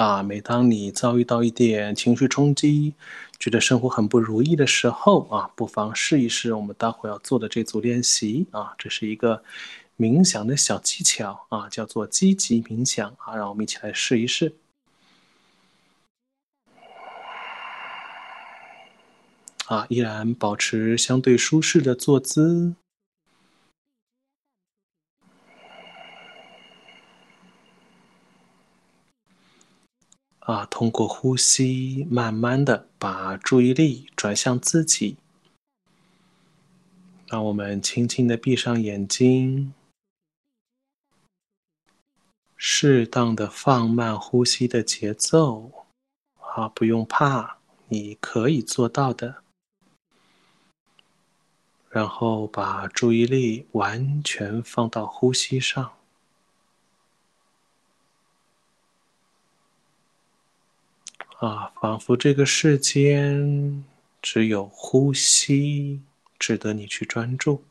啊，每当你遭遇到一点情绪冲击，觉得生活很不如意的时候啊，不妨试一试我们待会要做的这组练习啊，这是一个冥想的小技巧啊，叫做积极冥想啊，让我们一起来试一试。啊，依然保持相对舒适的坐姿。啊，通过呼吸，慢慢的把注意力转向自己。让我们轻轻的闭上眼睛，适当的放慢呼吸的节奏。啊，不用怕，你可以做到的。然后把注意力完全放到呼吸上。啊，仿佛这个世间只有呼吸值得你去专注，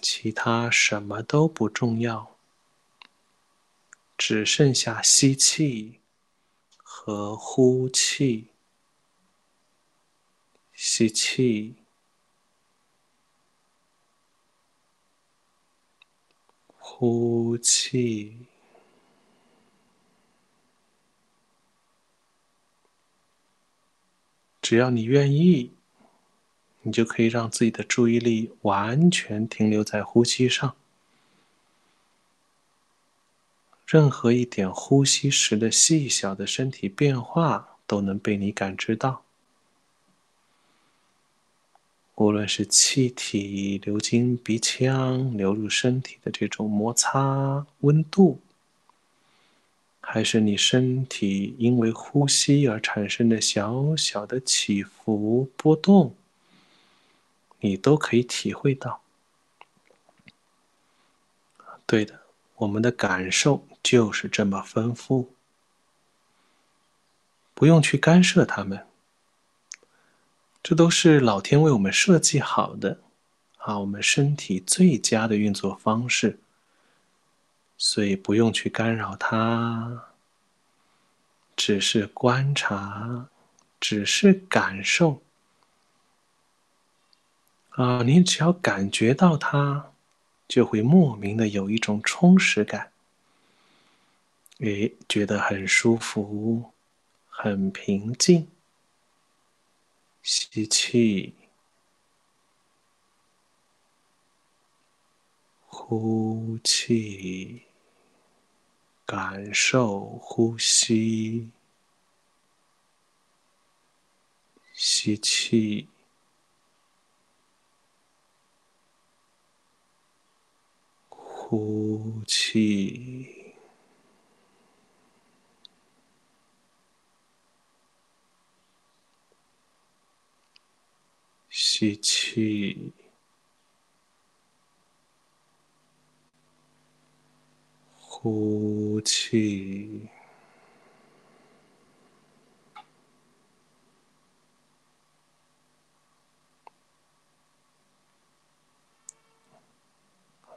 其他什么都不重要，只剩下吸气和呼气，吸气。呼气，只要你愿意，你就可以让自己的注意力完全停留在呼吸上。任何一点呼吸时的细小的身体变化，都能被你感知到。无论是气体流经鼻腔流入身体的这种摩擦温度，还是你身体因为呼吸而产生的小小的起伏波动，你都可以体会到。对的，我们的感受就是这么丰富，不用去干涉他们。这都是老天为我们设计好的，啊，我们身体最佳的运作方式，所以不用去干扰它，只是观察，只是感受，啊，你只要感觉到它，就会莫名的有一种充实感，诶，觉得很舒服，很平静。吸气，呼气，感受呼吸。吸气，呼气。吸气，呼气。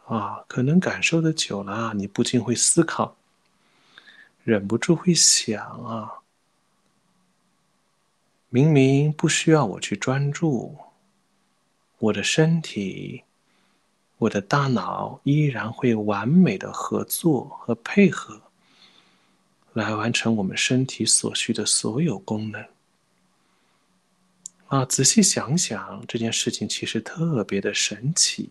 啊，可能感受的久了，你不禁会思考，忍不住会想啊，明明不需要我去专注。我的身体，我的大脑依然会完美的合作和配合，来完成我们身体所需的所有功能。啊，仔细想想，这件事情其实特别的神奇。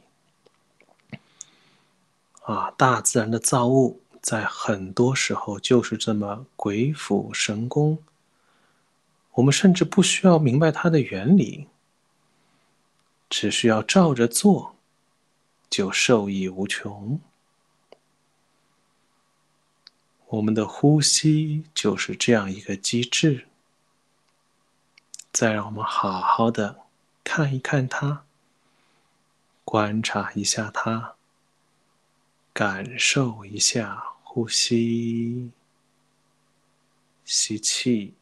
啊，大自然的造物在很多时候就是这么鬼斧神工，我们甚至不需要明白它的原理。只需要照着做，就受益无穷。我们的呼吸就是这样一个机制。再让我们好好的看一看它，观察一下它，感受一下呼吸，吸气。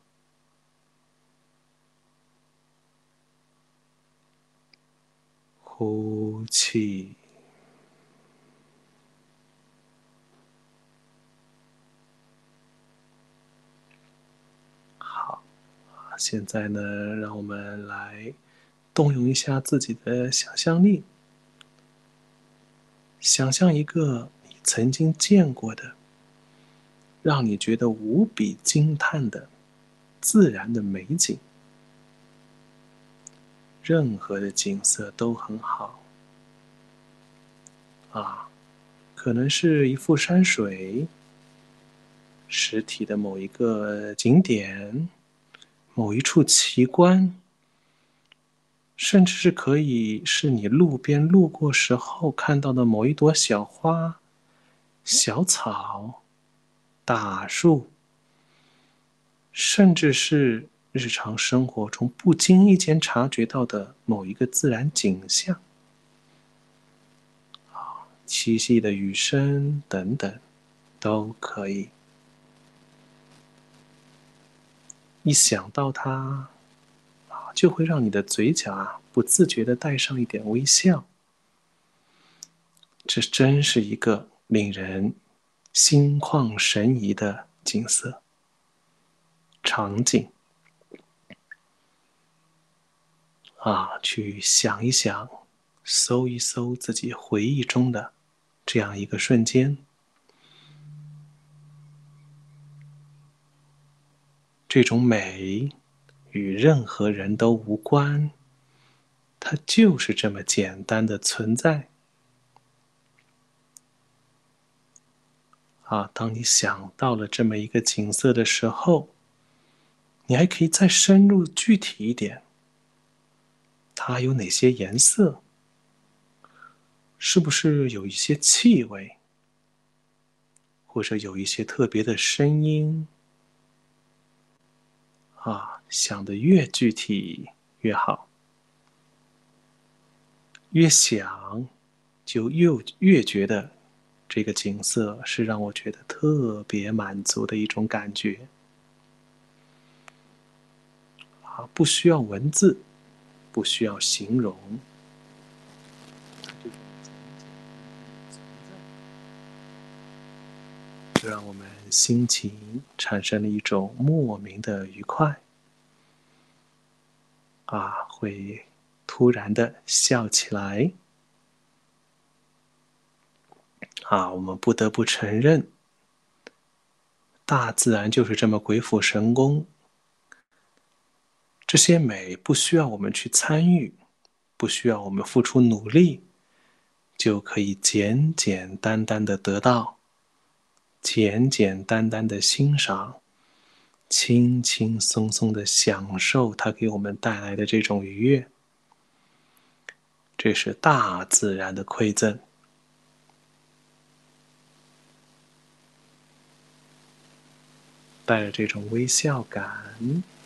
呼气好现在呢让我们来动用一下自己的想象力想象一个你曾经见过的让你觉得无比惊叹的自然的美景。任何的景色都很好，啊，可能是一幅山水，实体的某一个景点，某一处奇观，甚至是可以是你路边路过时候看到的某一朵小花、小草、大树，甚至是。日常生活中不经意间察觉到的某一个自然景象，啊，凄细的雨声等等，都可以。一想到它，啊，就会让你的嘴角啊不自觉的带上一点微笑。这真是一个令人心旷神怡的景色场景。啊，去想一想，搜一搜自己回忆中的这样一个瞬间，这种美与任何人都无关，它就是这么简单的存在。啊，当你想到了这么一个景色的时候，你还可以再深入具体一点。它有哪些颜色？是不是有一些气味，或者有一些特别的声音？啊，想的越具体越好，越想就越越觉得这个景色是让我觉得特别满足的一种感觉。啊，不需要文字。不需要形容，就让我们心情产生了一种莫名的愉快，啊，会突然的笑起来，啊，我们不得不承认，大自然就是这么鬼斧神工。这些美不需要我们去参与，不需要我们付出努力，就可以简简单单的得到，简简单单的欣赏，轻轻松松的享受它给我们带来的这种愉悦。这是大自然的馈赠。带着这种微笑感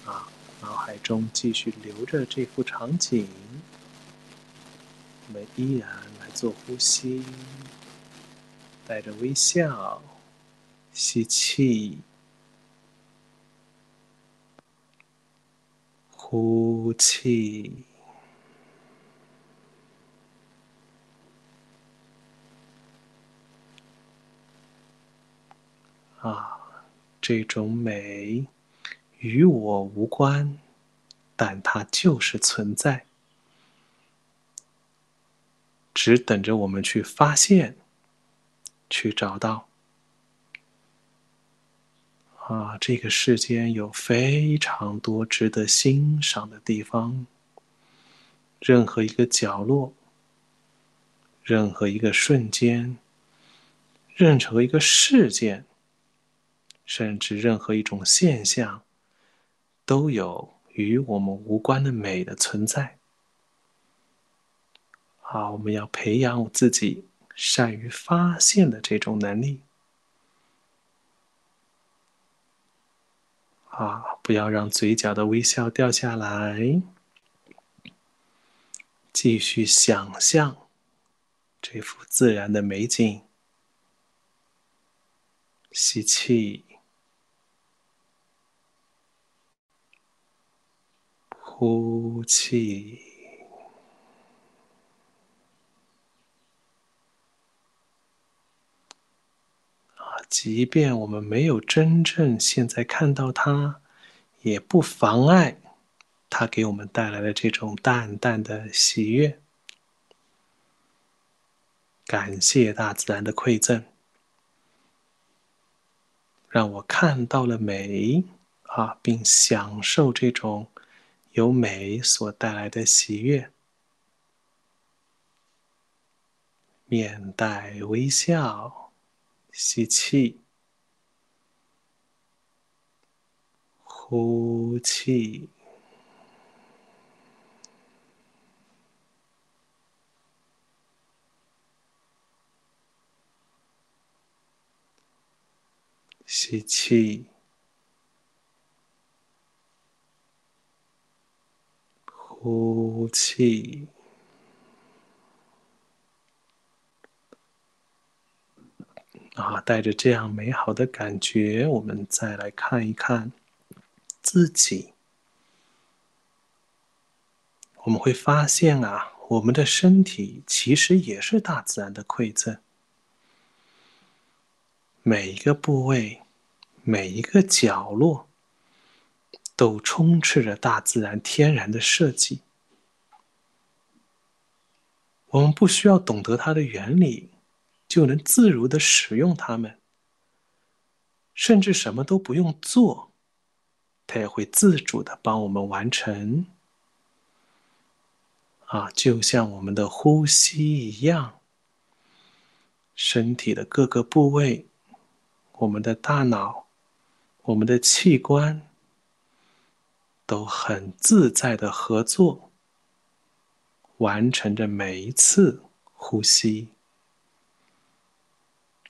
啊。脑海中继续留着这幅场景，我们依然来做呼吸，带着微笑，吸气，呼气，啊，这种美。与我无关，但它就是存在，只等着我们去发现、去找到。啊，这个世间有非常多值得欣赏的地方，任何一个角落，任何一个瞬间，任何一个事件，甚至任何一种现象。都有与我们无关的美的存在。好，我们要培养自己善于发现的这种能力。啊，不要让嘴角的微笑掉下来，继续想象这幅自然的美景。吸气。呼气啊！即便我们没有真正现在看到它，也不妨碍它给我们带来的这种淡淡的喜悦。感谢大自然的馈赠，让我看到了美啊，并享受这种由美所带来的喜悦。面带微笑，吸气，呼气。吸气，呼气，啊，带着这样美好的感觉，我们再来看一看自己。我们会发现啊，我们的身体其实也是大自然的馈赠。每一个部位，每一个角落，都充斥着大自然天然的设计。我们不需要懂得它的原理，就能自如的使用它们。甚至什么都不用做，它也会自主的帮我们完成。啊，就像我们的呼吸一样，身体的各个部位。我们的大脑，我们的器官，都很自在的合作，完成着每一次呼吸。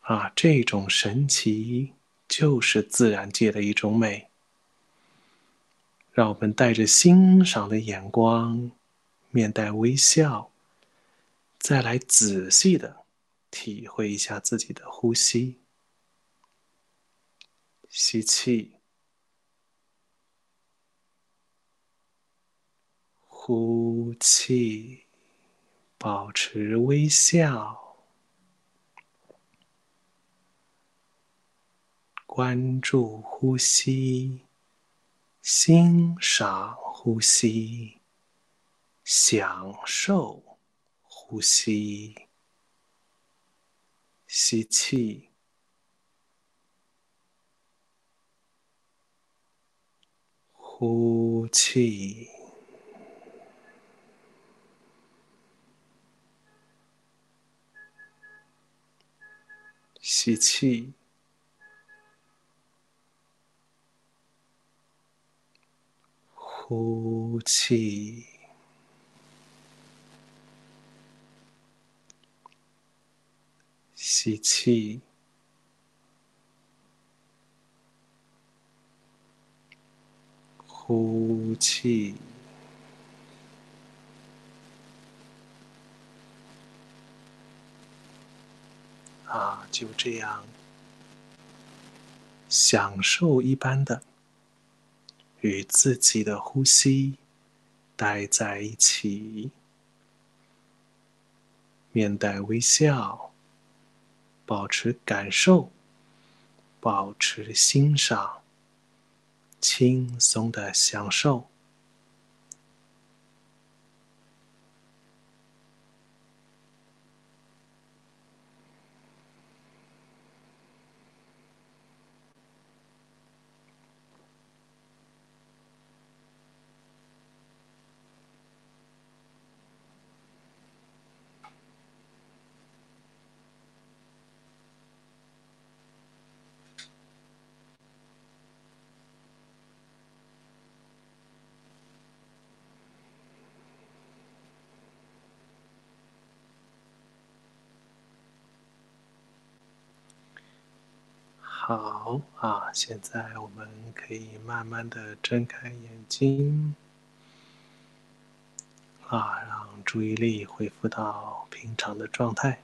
啊，这种神奇就是自然界的一种美。让我们带着欣赏的眼光，面带微笑，再来仔细的体会一下自己的呼吸。吸气，呼气，保持微笑，关注呼吸，欣赏呼吸，享受呼吸。吸气。呼气，吸气，呼气，吸气。呼气，啊，就这样，享受一般的与自己的呼吸待在一起，面带微笑，保持感受，保持欣赏。轻松的享受。好啊，现在我们可以慢慢的睁开眼睛，啊，让注意力恢复到平常的状态。